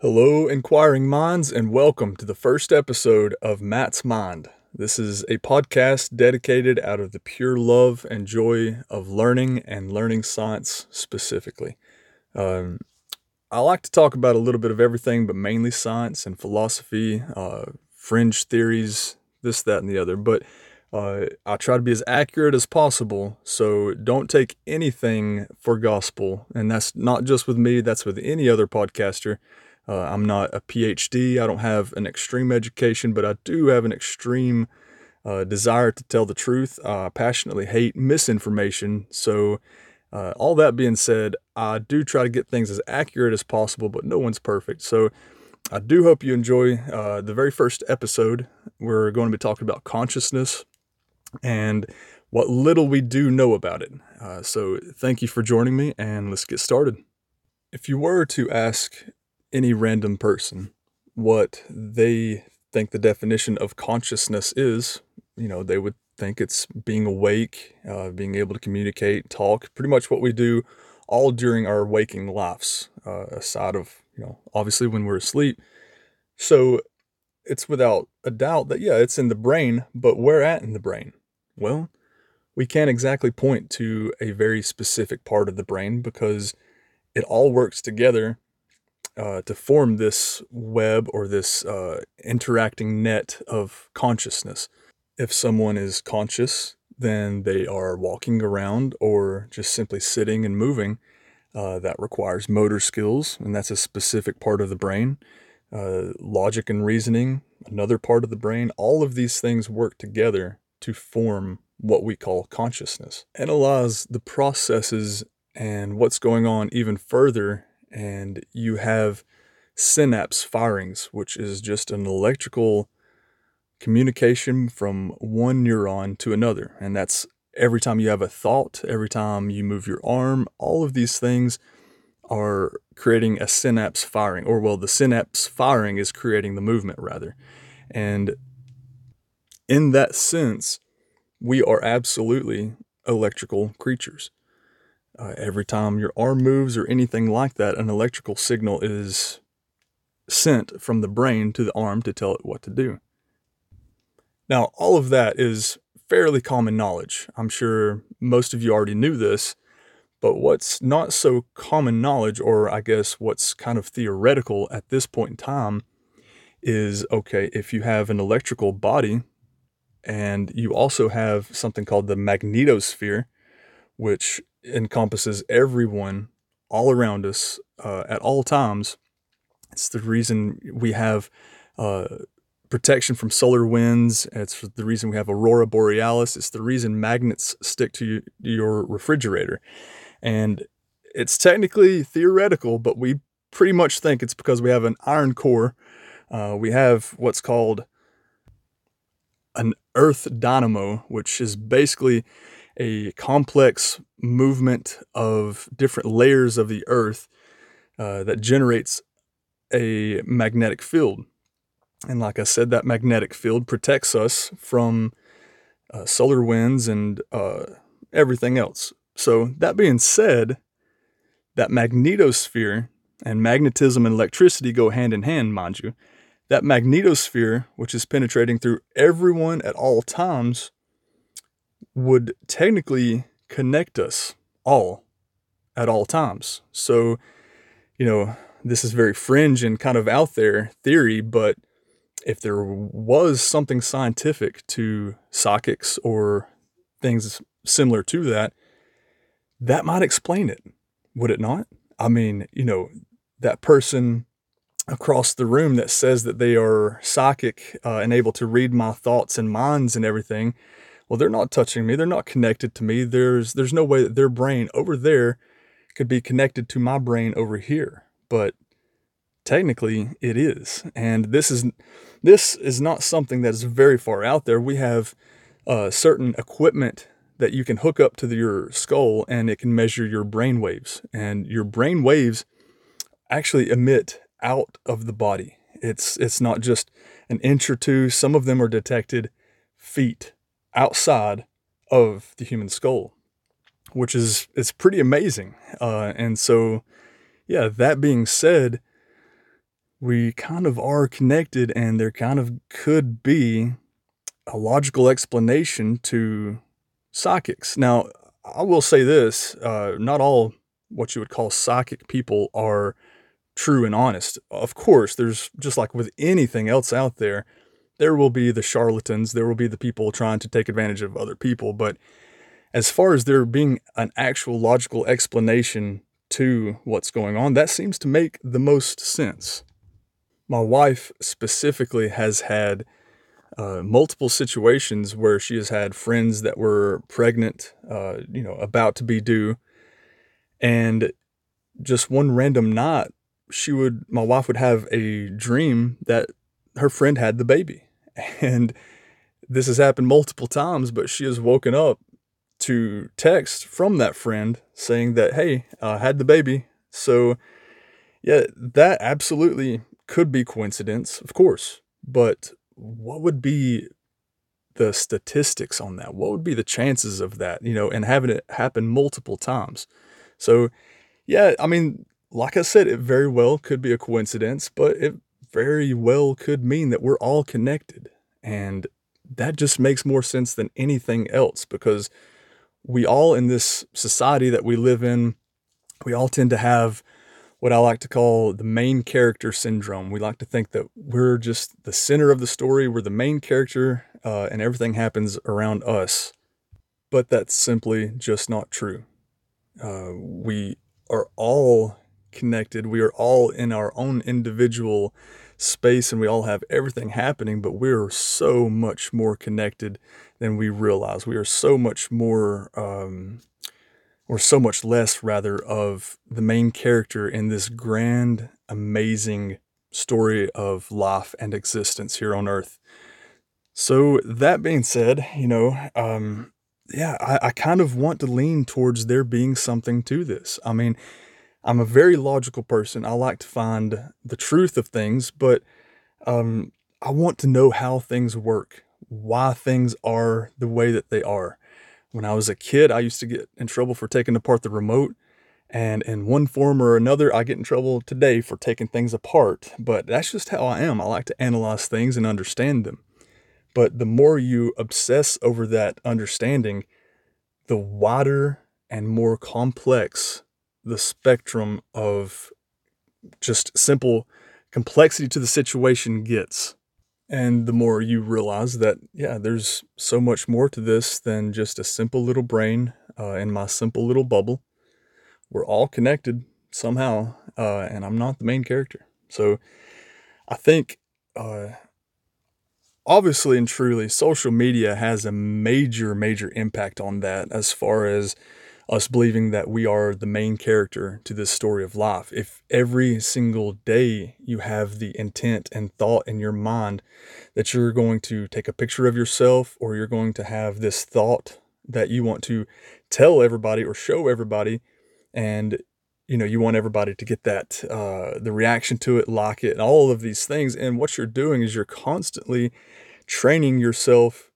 Hello, inquiring minds, and welcome to the first episode of Matt's Mind. This is a podcast dedicated out of the pure love and joy of learning and learning science specifically. Um, I like to talk about a little bit of everything, but mainly science and philosophy, uh, fringe theories, this, that, and the other. But uh, I try to be as accurate as possible, so don't take anything for gospel. And that's not just with me, that's with any other podcaster. Uh, I'm not a PhD. I don't have an extreme education, but I do have an extreme uh, desire to tell the truth. I passionately hate misinformation. So, uh, all that being said, I do try to get things as accurate as possible, but no one's perfect. So, I do hope you enjoy uh, the very first episode. We're going to be talking about consciousness and what little we do know about it. Uh, so, thank you for joining me, and let's get started. If you were to ask any random person what they think the definition of consciousness is, you know, they would think it's being awake, uh, being able to communicate, talk, pretty much what we do all during our waking lives, uh, aside of, you know, obviously when we're asleep. So it's without a doubt that, yeah, it's in the brain, but where at in the brain? Well, we can't exactly point to a very specific part of the brain because it all works together uh, to form this web or this uh, interacting net of consciousness. If someone is conscious, then they are walking around or just simply sitting and moving. Uh, that requires motor skills, and that's a specific part of the brain. Uh, logic and reasoning, another part of the brain. All of these things work together to form what we call consciousness. Analyze the processes and what's going on even further and you have synapse firings, which is just an electrical communication from one neuron to another. And that's every time you have a thought, every time you move your arm, all of these things are creating a synapse firing, or well, the synapse firing is creating the movement rather. And in that sense, we are absolutely electrical creatures. Uh, every time your arm moves or anything like that, an electrical signal is sent from the brain to the arm to tell it what to do. Now, all of that is fairly common knowledge. I'm sure most of you already knew this, but what's not so common knowledge, or I guess what's kind of theoretical at this point in time, is okay, if you have an electrical body and you also have something called the magnetosphere, which encompasses everyone all around us uh, at all times. It's the reason we have uh, protection from solar winds. It's the reason we have aurora borealis. It's the reason magnets stick to your refrigerator. And it's technically theoretical, but we pretty much think it's because we have an iron core. Uh, we have what's called an earth dynamo, which is basically a complex movement of different layers of the earth uh, that generates a magnetic field. And like I said, that magnetic field protects us from uh, solar winds and uh, everything else. So, that being said, that magnetosphere and magnetism and electricity go hand in hand, mind you. That magnetosphere, which is penetrating through everyone at all times, would technically connect us all at all times. So, you know, this is very fringe and kind of out there theory, but if there was something scientific to psychics or things similar to that, that might explain it, would it not? I mean, you know, that person across the room that says that they are psychic uh, and able to read my thoughts and minds and everything well they're not touching me. They're not connected to me. There's there's no way that their brain over there could be connected to my brain over here. But technically it is. And this is this is not something that is very far out there. We have uh, certain equipment that you can hook up to the, your skull and it can measure your brain waves. And your brain waves actually emit out of the body. It's it's not just an inch or two. Some of them are detected feet outside of the human skull, which is it's pretty amazing. Uh, and so, yeah, that being said, we kind of are connected and there kind of could be a logical explanation to psychics. Now, I will say this uh, not all what you would call psychic people are true and honest. Of course, there's just like with anything else out there, there will be the charlatans, there will be the people trying to take advantage of other people. But as far as there being an actual logical explanation to what's going on, that seems to make the most sense. My wife specifically has had uh, multiple situations where she has had friends that were pregnant, uh, you know, about to be due, and just one random night, she would, my wife would have a dream that her friend had the baby, and this has happened multiple times, but she has woken up to text from that friend saying that, hey, I had the baby. So, yeah, that absolutely could be coincidence, of course. But what would be the statistics on that? What would be the chances of that, you know, and having it happen multiple times? So, yeah, I mean, like I said, it very well could be a coincidence, but it very well could mean that we're all connected. And that just makes more sense than anything else because we all in this society that we live in, we all tend to have what I like to call the main character syndrome. We like to think that we're just the center of the story, we're the main character, uh, and everything happens around us. But that's simply just not true. Uh, we are all connected, we are all in our own individual space, and we all have everything happening, but we're so much more connected than we realize. We are so much more. Um, or so much less rather of the main character in this grand, amazing story of life and existence here on earth. So that being said, you know, um, yeah, I, I kind of want to lean towards there being something to this. I mean, I'm a very logical person. I like to find the truth of things, but um, I want to know how things work, why things are the way that they are. When I was a kid, I used to get in trouble for taking apart the remote. And in one form or another, I get in trouble today for taking things apart. But that's just how I am. I like to analyze things and understand them. But the more you obsess over that understanding, the wider and more complex the spectrum of just simple complexity to the situation gets. And the more you realize that, yeah, there's so much more to this than just a simple little brain uh, in my simple little bubble. We're all connected somehow, uh, and I'm not the main character. So I think, uh, obviously and truly, social media has a major, major impact on that as far as us believing that we are the main character to this story of life. If every single day you have the intent and thought in your mind that you're going to take a picture of yourself or you're going to have this thought that you want to tell everybody or show everybody and you know you want everybody to get that uh, the reaction to it like it and all of these things and what you're doing is you're constantly training yourself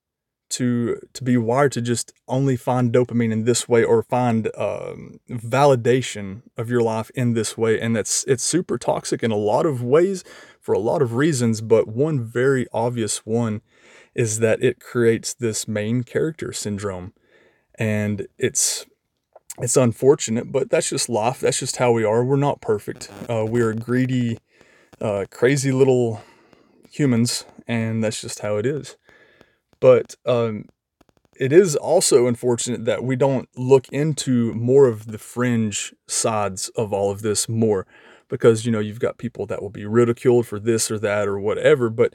to to be wired to just only find dopamine in this way or find um, validation of your life in this way. And that's it's super toxic in a lot of ways for a lot of reasons but one very obvious one is that it creates this main character syndrome. And it's it's unfortunate but that's just life. That's just how we are. We're not perfect. Uh, we're greedy uh, crazy little humans and that's just how it is but um, it is also unfortunate that we don't look into more of the fringe sides of all of this more because, you know, you've got people that will be ridiculed for this or that or whatever. But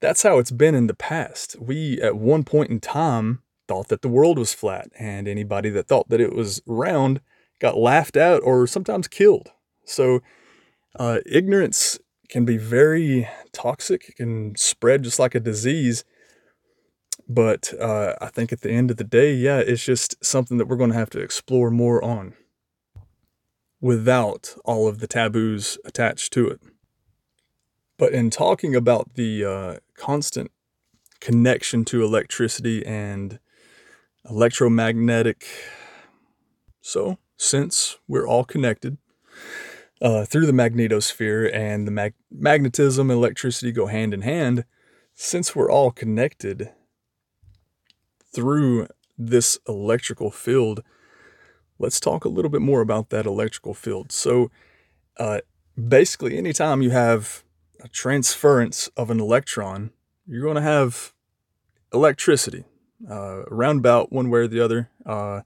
that's how it's been in the past. We, at one point in time, thought that the world was flat, and anybody that thought that it was round got laughed at or sometimes killed. So, uh, ignorance can be very toxic, it can spread just like a disease. But uh, I think at the end of the day, yeah, it's just something that we're going to have to explore more on without all of the taboos attached to it. But in talking about the uh, constant connection to electricity and electromagnetic, so since we're all connected, uh, through the magnetosphere, and the mag- magnetism and electricity go hand in hand. Since we're all connected through this electrical field, let's talk a little bit more about that electrical field. So, uh, basically, anytime you have a transference of an electron, you're going to have electricity, uh, roundabout one way or the other. Uh,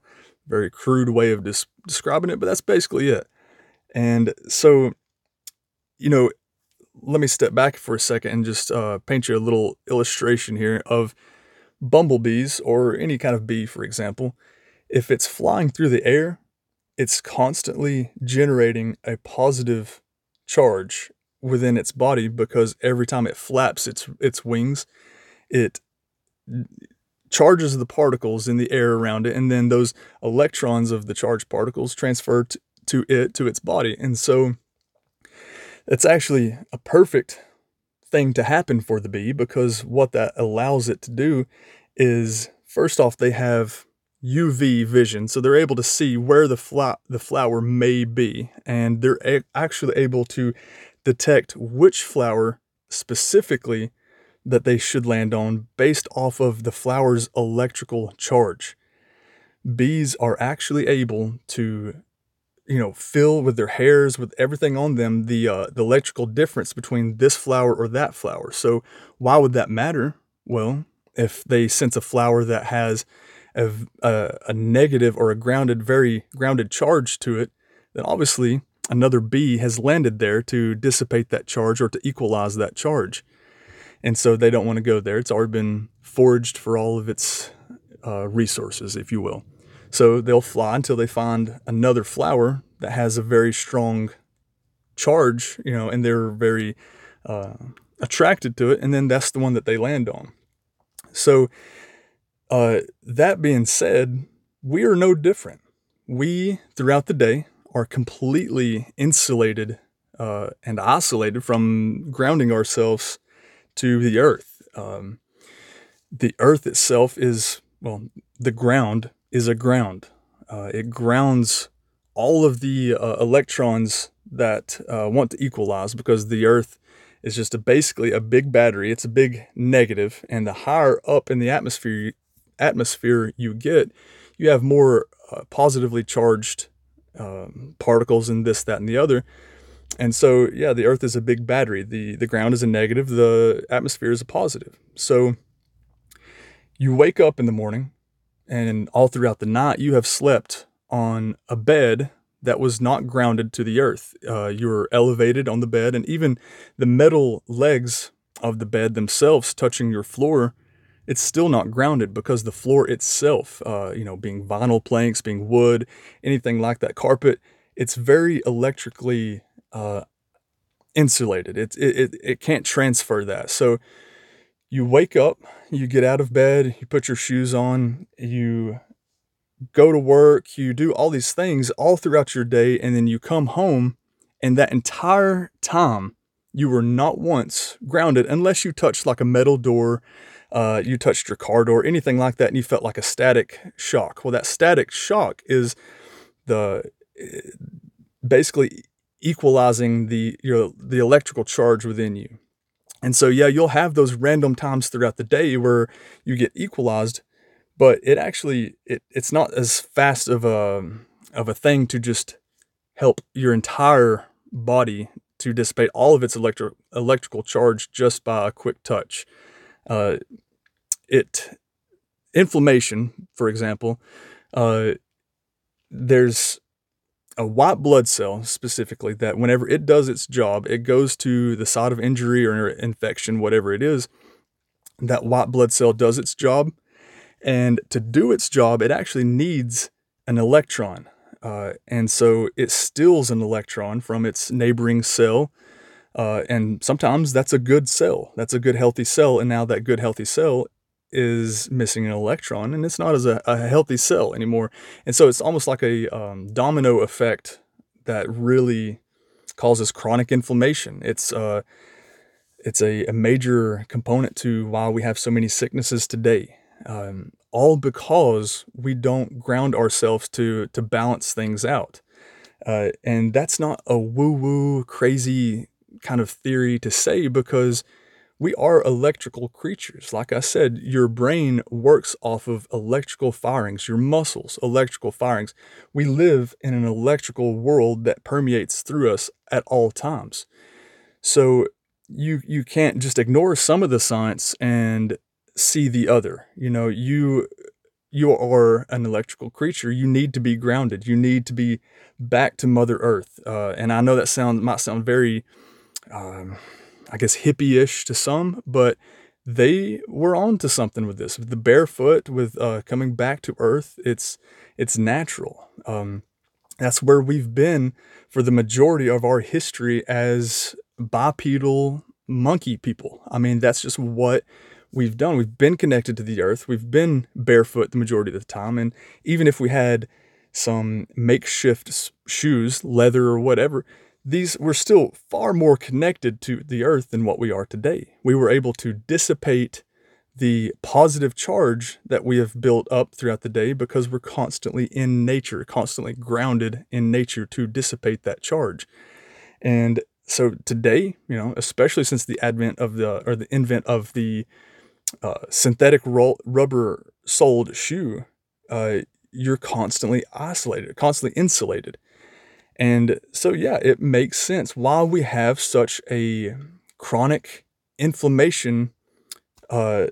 very crude way of des- describing it, but that's basically it. And so, you know, let me step back for a second and just uh, paint you a little illustration here of bumblebees or any kind of bee, for example. If it's flying through the air, it's constantly generating a positive charge within its body because every time it flaps its its wings, it charges the particles in the air around it, and then those electrons of the charged particles transfer to, it to its body. And so it's actually a perfect thing to happen for the bee because what that allows it to do is first off they have UV vision, so they're able to see where the fla- the flower may be, and they're a- actually able to detect which flower specifically that they should land on based off of the flower's electrical charge. Bees are actually able to, you know, feel with their hairs, with everything on them, the uh, the electrical difference between this flower or that flower. So why would that matter? Well, if they sense a flower that has a, a, a negative or a grounded, very grounded charge to it, then obviously another bee has landed there to dissipate that charge or to equalize that charge. And so they don't want to go there. It's already been foraged for all of its uh, resources, if you will. So they'll fly until they find another flower that has a very strong charge, you know, and they're very uh, attracted to it. And then that's the one that they land on. So, uh, that being said, we are no different. We, throughout the day, are completely insulated uh, and isolated from grounding ourselves to the earth. Um, the earth itself is, well, the ground is a ground. Uh, it grounds all of the uh, electrons that uh, want to equalize because the earth is just a, basically a big battery. It's a big negative, and the higher up in the atmosphere atmosphere you get, you have more uh, positively charged um, particles and this, that, and the other. And so, yeah, the Earth is a big battery. the The ground is a negative. The atmosphere is a positive. So, you wake up in the morning, and all throughout the night, you have slept on a bed that was not grounded to the earth. Uh, you were elevated on the bed, and even the metal legs of the bed themselves touching your floor, it's still not grounded because the floor itself, uh, you know, being vinyl planks, being wood, anything like that, carpet, it's very electrically uh, insulated. It, it, it can't transfer that. So you wake up, you get out of bed, you put your shoes on, you go to work, you do all these things all throughout your day, and then you come home, and that entire time you were not once grounded unless you touched like a metal door, uh, you touched your car door, anything like that, and you felt like a static shock. Well, that static shock is the basically equalizing the your the electrical charge within you. And so yeah, you'll have those random times throughout the day where you get equalized, but it actually it, it's not as fast of a of a thing to just help your entire body to dissipate all of its electro, electrical charge just by a quick touch. Uh, it inflammation, for example, uh, there's a white blood cell specifically that whenever it does its job, it goes to the site of injury or infection, whatever it is. That white blood cell does its job, and to do its job, it actually needs an electron. Uh, and so it steals an electron from its neighboring cell. Uh, and sometimes that's a good cell. That's a good, healthy cell. And now that good, healthy cell is missing an electron and it's not as a, a healthy cell anymore. And so it's almost like a um, domino effect that really causes chronic inflammation. It's uh, it's a, a major component to why we have so many sicknesses today. Um, all because we don't ground ourselves to to balance things out. Uh, and that's not a woo woo, crazy kind of theory to say because we are electrical creatures. Like I said, your brain works off of electrical firings, your muscles, electrical firings. We live in an electrical world that permeates through us at all times. So you you can't just ignore some of the science and see the other. You know, you you are an electrical creature. You need to be grounded. You need to be back to Mother Earth. Uh, and I know that sound might sound very um, I guess hippie-ish to some, but they were on to something with this. With the barefoot, with uh, coming back to earth, it's it's natural. Um, that's where we've been for the majority of our history as bipedal monkey people. I mean, that's just what we've done. We've been connected to the earth. We've been barefoot the majority of the time. And even if we had some makeshift shoes, leather or whatever, these were still far more connected to the earth than what we are today. We were able to dissipate the positive charge that we have built up throughout the day because we're constantly in nature, constantly grounded in nature to dissipate that charge. And so today, you know, especially since the advent of the or the invent of the uh, synthetic rubber soled shoe, uh, you're constantly isolated, constantly insulated. And so, yeah, it makes sense why we have such a chronic inflammation uh,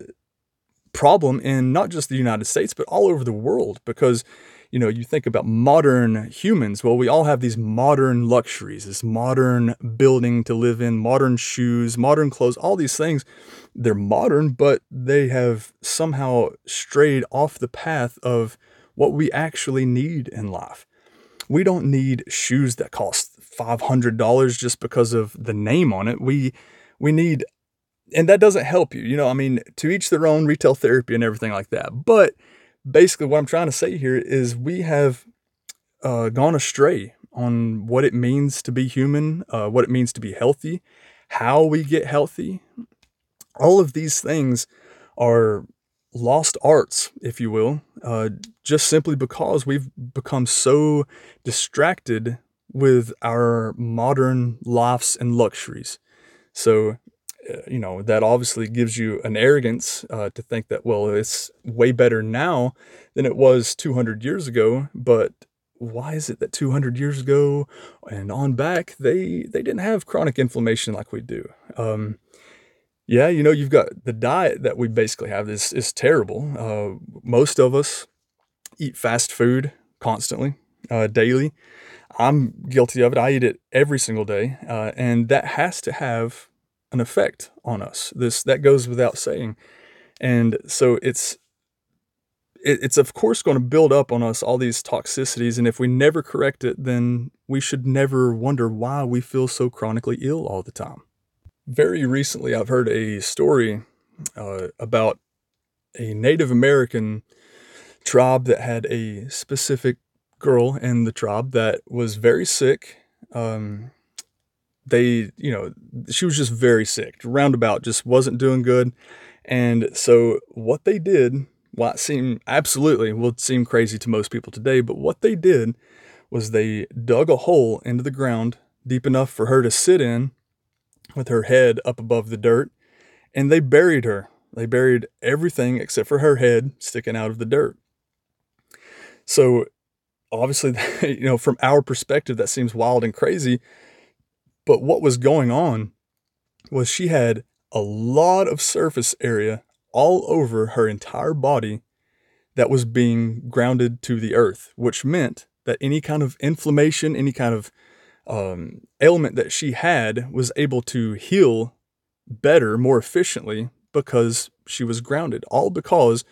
problem in not just the United States, but all over the world. Because, you know, you think about modern humans, well, we all have these modern luxuries, this modern building to live in, modern shoes, modern clothes, all these things. They're modern, but they have somehow strayed off the path of what we actually need in life. We don't need shoes that cost $500 just because of the name on it. We we need and that doesn't help you. You know, I mean, to each their own retail therapy and everything like that. But basically what I'm trying to say here is we have uh, gone astray on what it means to be human, uh, what it means to be healthy, how we get healthy. All of these things are lost arts, if you will, uh, just simply because we've become so distracted with our modern lives and luxuries. So, uh, you know, that obviously gives you an arrogance uh, to think that, well, it's way better now than it was 200 years ago. But why is it that 200 years ago and on back, they, they didn't have chronic inflammation like we do? Um, yeah, you know, you've got the diet that we basically have is is terrible. Uh, most of us eat fast food constantly, uh, daily. I'm guilty of it. I eat it every single day, uh, and that has to have an effect on us. This that goes without saying, and so it's it, it's of course going to build up on us all these toxicities, and if we never correct it, then we should never wonder why we feel so chronically ill all the time very recently I've heard a story uh, about a Native American tribe that had a specific girl in the tribe that was very sick. Um, they, you know, she was just very sick, roundabout, just wasn't doing good. And so what they did, what seemed absolutely will seem crazy to most people today, but what they did was they dug a hole into the ground deep enough for her to sit in with her head up above the dirt, and they buried her. They buried everything except for her head sticking out of the dirt. So, obviously, you know, from our perspective, that seems wild and crazy. But what was going on was she had a lot of surface area all over her entire body that was being grounded to the earth, which meant that any kind of inflammation, any kind of um, ailment that she had was able to heal better, more efficiently because she was grounded. All because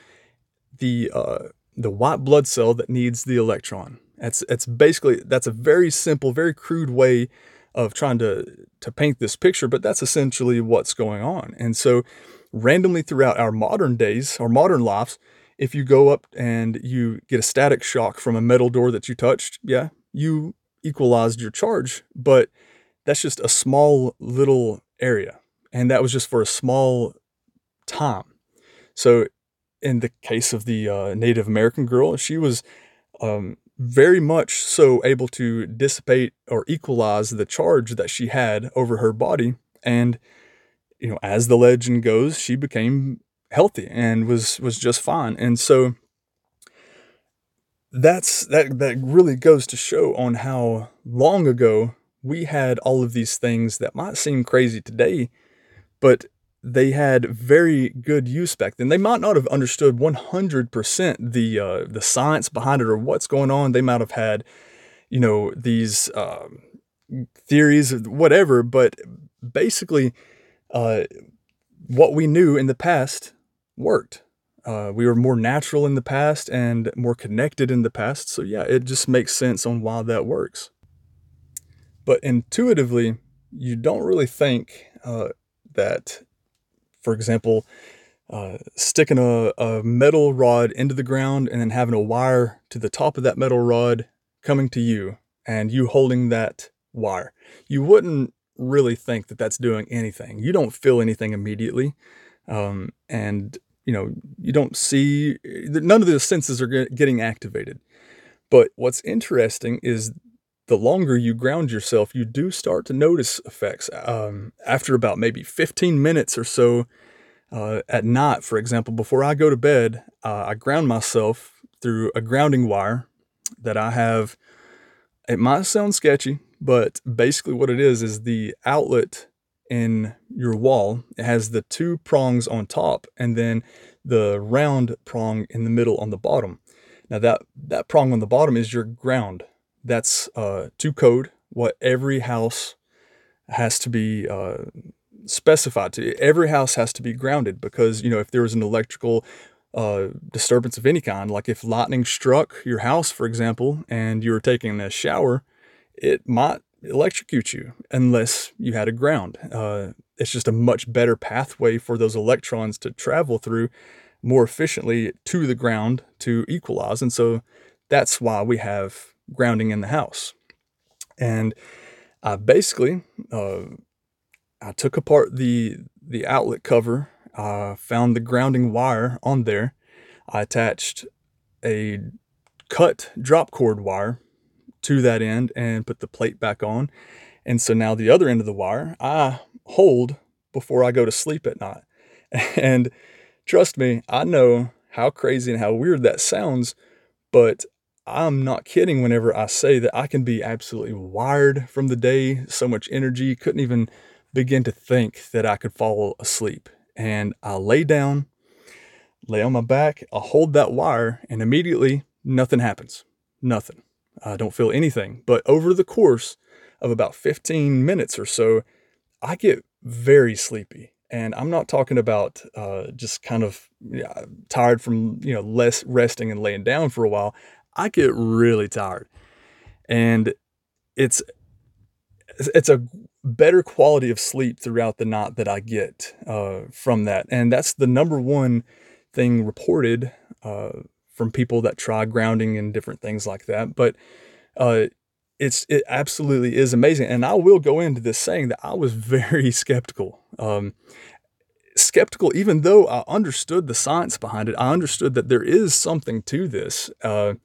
the uh, the white blood cell that needs the electron. That's it's basically that's a very simple, very crude way of trying to to paint this picture, but that's essentially what's going on. And so, randomly throughout our modern days, our modern lives, if you go up and you get a static shock from a metal door that you touched, yeah, you equalized your charge, but that's just a small little area. And that was just for a small time. So, in the case of the uh, Native American girl, she was um, very much so able to dissipate or equalize the charge that she had over her body. And, you know, as the legend goes, she became healthy and was was just fine. And so that's that that really goes to show on how long ago we had all of these things that might seem crazy today, but they had very good use back then. They might not have understood 100% the uh, the science behind it or what's going on. They might have had, you know, these um, theories, whatever. But basically, uh, what we knew in the past worked. Uh, we were more natural in the past and more connected in the past. So yeah, it just makes sense on why that works. But intuitively, you don't really think uh, that for example, uh, sticking a, a metal rod into the ground and then having a wire to the top of that metal rod coming to you and you holding that wire. You wouldn't really think that that's doing anything. You don't feel anything immediately. Um, and, you know, you don't see, none of the senses are getting activated. But what's interesting is the longer you ground yourself, you do start to notice effects. Um, after about maybe 15 minutes or so uh, at night, for example, before I go to bed, uh, I ground myself through a grounding wire that I have. It might sound sketchy, but basically what it is is the outlet in your wall. It has the two prongs on top and then the round prong in the middle on the bottom. Now that that prong on the bottom is your ground that's uh, to code what every house has to be uh, specified to. Every house has to be grounded because, you know, if there was an electrical uh, disturbance of any kind, like if lightning struck your house, for example, and you were taking a shower, it might electrocute you unless you had a ground. Uh, it's just a much better pathway for those electrons to travel through more efficiently to the ground to equalize. And so that's why we have grounding in the house. And I basically, uh, I took apart the the outlet cover. I found the grounding wire on there. I attached a cut drop cord wire to that end and put the plate back on. And so now the other end of the wire I hold before I go to sleep at night. And trust me, I know how crazy and how weird that sounds, but I'm not kidding whenever I say that I can be absolutely wired from the day, so much energy, couldn't even begin to think that I could fall asleep. And I lay down, lay on my back, I hold that wire, and immediately nothing happens. Nothing. I don't feel anything. But over the course of about 15 minutes or so, I get very sleepy. And I'm not talking about uh, just kind of tired from you know less resting and laying down for a while. I get really tired. And it's it's a better quality of sleep throughout the night that I get uh, from that. And that's the number one thing reported uh, from people that try grounding and different things like that. But uh, it's it absolutely is amazing. And I will go into this saying that I was very skeptical. Um, skeptical, even though I understood the science behind it. I understood that there is something to this. Uh,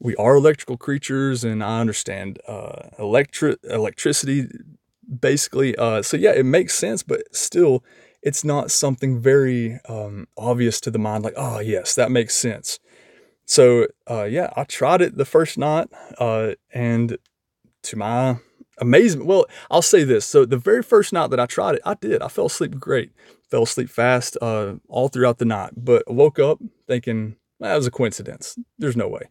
we are electrical creatures, and I understand uh, electric electricity basically. Uh, so yeah, it makes sense, but still, it's not something very um, obvious to the mind. Like, oh yes, that makes sense. So uh, yeah, I tried it the first night, uh, and to my amazement, well, I'll say this. So the very first night that I tried it, I did. I fell asleep great. Fell asleep fast uh, all throughout the night, but woke up thinking that was a coincidence. There's no way.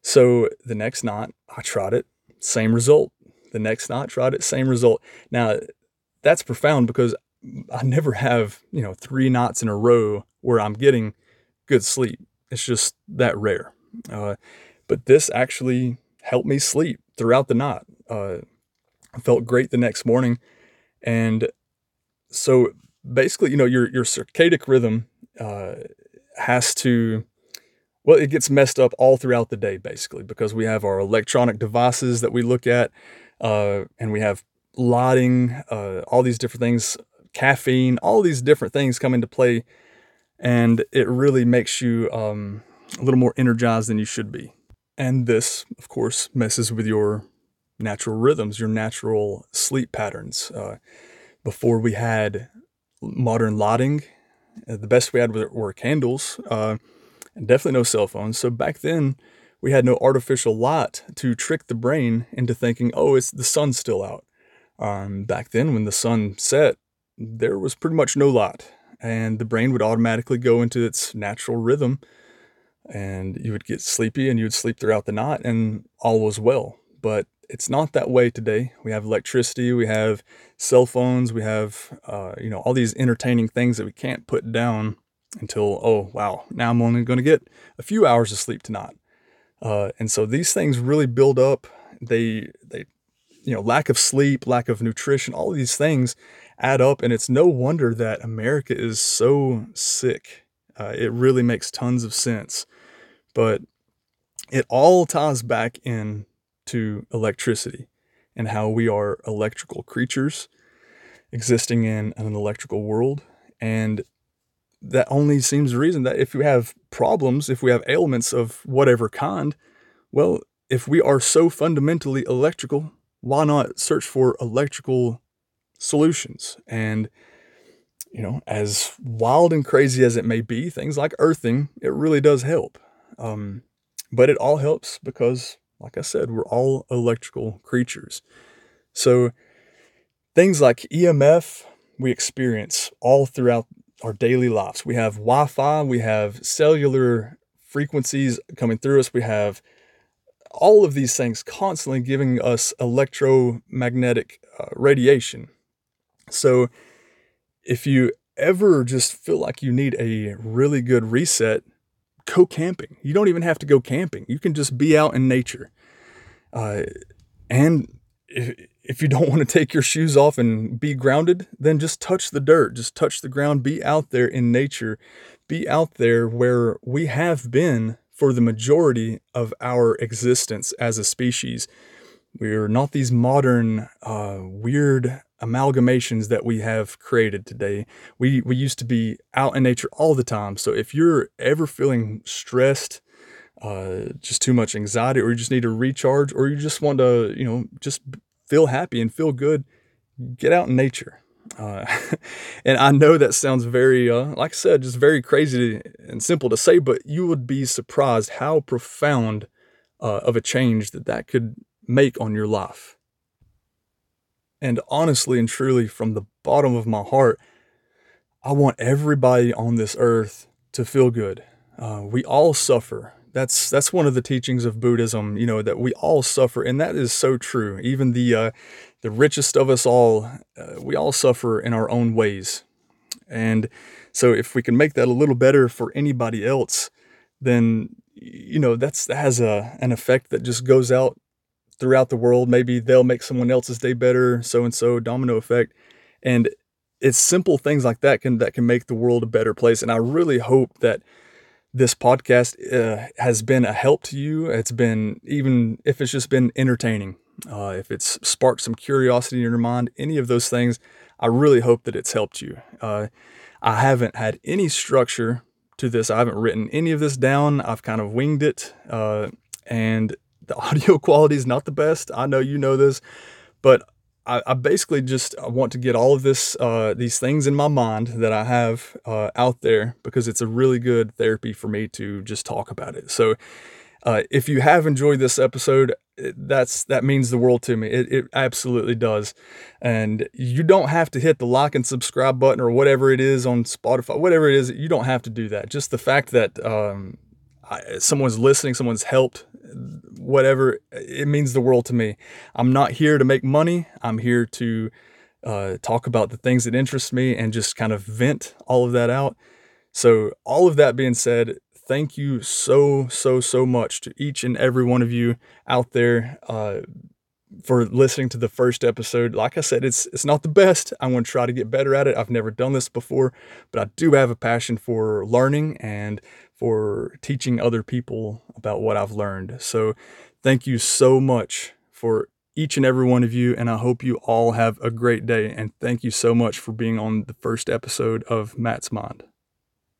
So the next night I tried it, same result. The next night tried it, same result. Now that's profound because I never have, you know, three nights in a row where I'm getting good sleep. It's just that rare. Uh, but this actually helped me sleep throughout the night. Uh, I felt great the next morning. And so basically, you know, your, your circadian rhythm uh, has to well, it gets messed up all throughout the day, basically, because we have our electronic devices that we look at, uh, and we have lighting, uh, all these different things, caffeine, all these different things come into play, and it really makes you um, a little more energized than you should be. And this, of course, messes with your natural rhythms, your natural sleep patterns. Uh, before we had modern lighting, uh, the best we had were, were candles, uh, and definitely no cell phones. So back then, we had no artificial light to trick the brain into thinking, oh, it's the sun's still out. Um, back then, when the sun set, there was pretty much no light, and the brain would automatically go into its natural rhythm, and you would get sleepy and you would sleep throughout the night, and all was well. But it's not that way today. We have electricity, we have cell phones, we have uh, you know all these entertaining things that we can't put down until oh wow now I'm only going to get a few hours of sleep tonight. Uh, and so these things really build up. They they you know lack of sleep, lack of nutrition, all of these things add up, and it's no wonder that America is so sick. Uh, it really makes tons of sense, but it all ties back in to electricity and how we are electrical creatures existing in an electrical world. And that only seems the reason that if we have problems, if we have ailments of whatever kind, well, if we are so fundamentally electrical, why not search for electrical solutions? And, you know, as wild and crazy as it may be, things like earthing, it really does help. Um, but it all helps because like I said, we're all electrical creatures. So things like EMF we experience all throughout our daily lives. We have Wi Fi, we have cellular frequencies coming through us, we have all of these things constantly giving us electromagnetic uh, radiation. So if you ever just feel like you need a really good reset, go camping. You don't even have to go camping. You can just be out in nature. Uh, and if, if you don't want to take your shoes off and be grounded, then just touch the dirt, just touch the ground, be out there in nature, be out there where we have been for the majority of our existence as a species. We're not these modern, uh, weird amalgamations that we have created today. We we used to be out in nature all the time. So if you're ever feeling stressed, uh, just too much anxiety, or you just need to recharge, or you just want to, you know, just feel happy and feel good, get out in nature. Uh, and I know that sounds very, uh, like I said, just very crazy and simple to say, but you would be surprised how profound uh, of a change that that could make on your life. And honestly and truly, from the bottom of my heart, I want everybody on this earth to feel good. Uh, we all suffer. That's that's one of the teachings of Buddhism. You know that we all suffer, and that is so true. Even the uh, the richest of us all, uh, we all suffer in our own ways. And so, if we can make that a little better for anybody else, then you know that's that has a an effect that just goes out throughout the world. Maybe they'll make someone else's day better, so and so, domino effect. And it's simple things like that can that can make the world a better place. And I really hope that this podcast uh, has been a help to you. It's been even if it's just been entertaining, uh, if it's sparked some curiosity in your mind, any of those things. I really hope that it's helped you. Uh, I haven't had any structure to this. I haven't written any of this down. I've kind of winged it, uh, and the audio quality is not the best. I know you know this, but I, I basically just I want to get all of this, uh, these things in my mind that I have uh, out there because it's a really good therapy for me to just talk about it. So, uh, if you have enjoyed this episode, that's that means the world to me. It, it absolutely does, and you don't have to hit the like and subscribe button or whatever it is on Spotify, whatever it is. You don't have to do that. Just the fact that um, I, someone's listening, someone's helped, whatever, it means the world to me. I'm not here to make money. I'm here to uh, talk about the things that interest me and just kind of vent all of that out. So, all of that being said, thank you so, so, so much to each and every one of you out there. Uh, for listening to the first episode. Like I said, it's it's not the best. I want to try to get better at it. I've never done this before, but I do have a passion for learning and for teaching other people about what I've learned. So, thank you so much for each and every one of you and I hope you all have a great day and thank you so much for being on the first episode of Matt's Mind.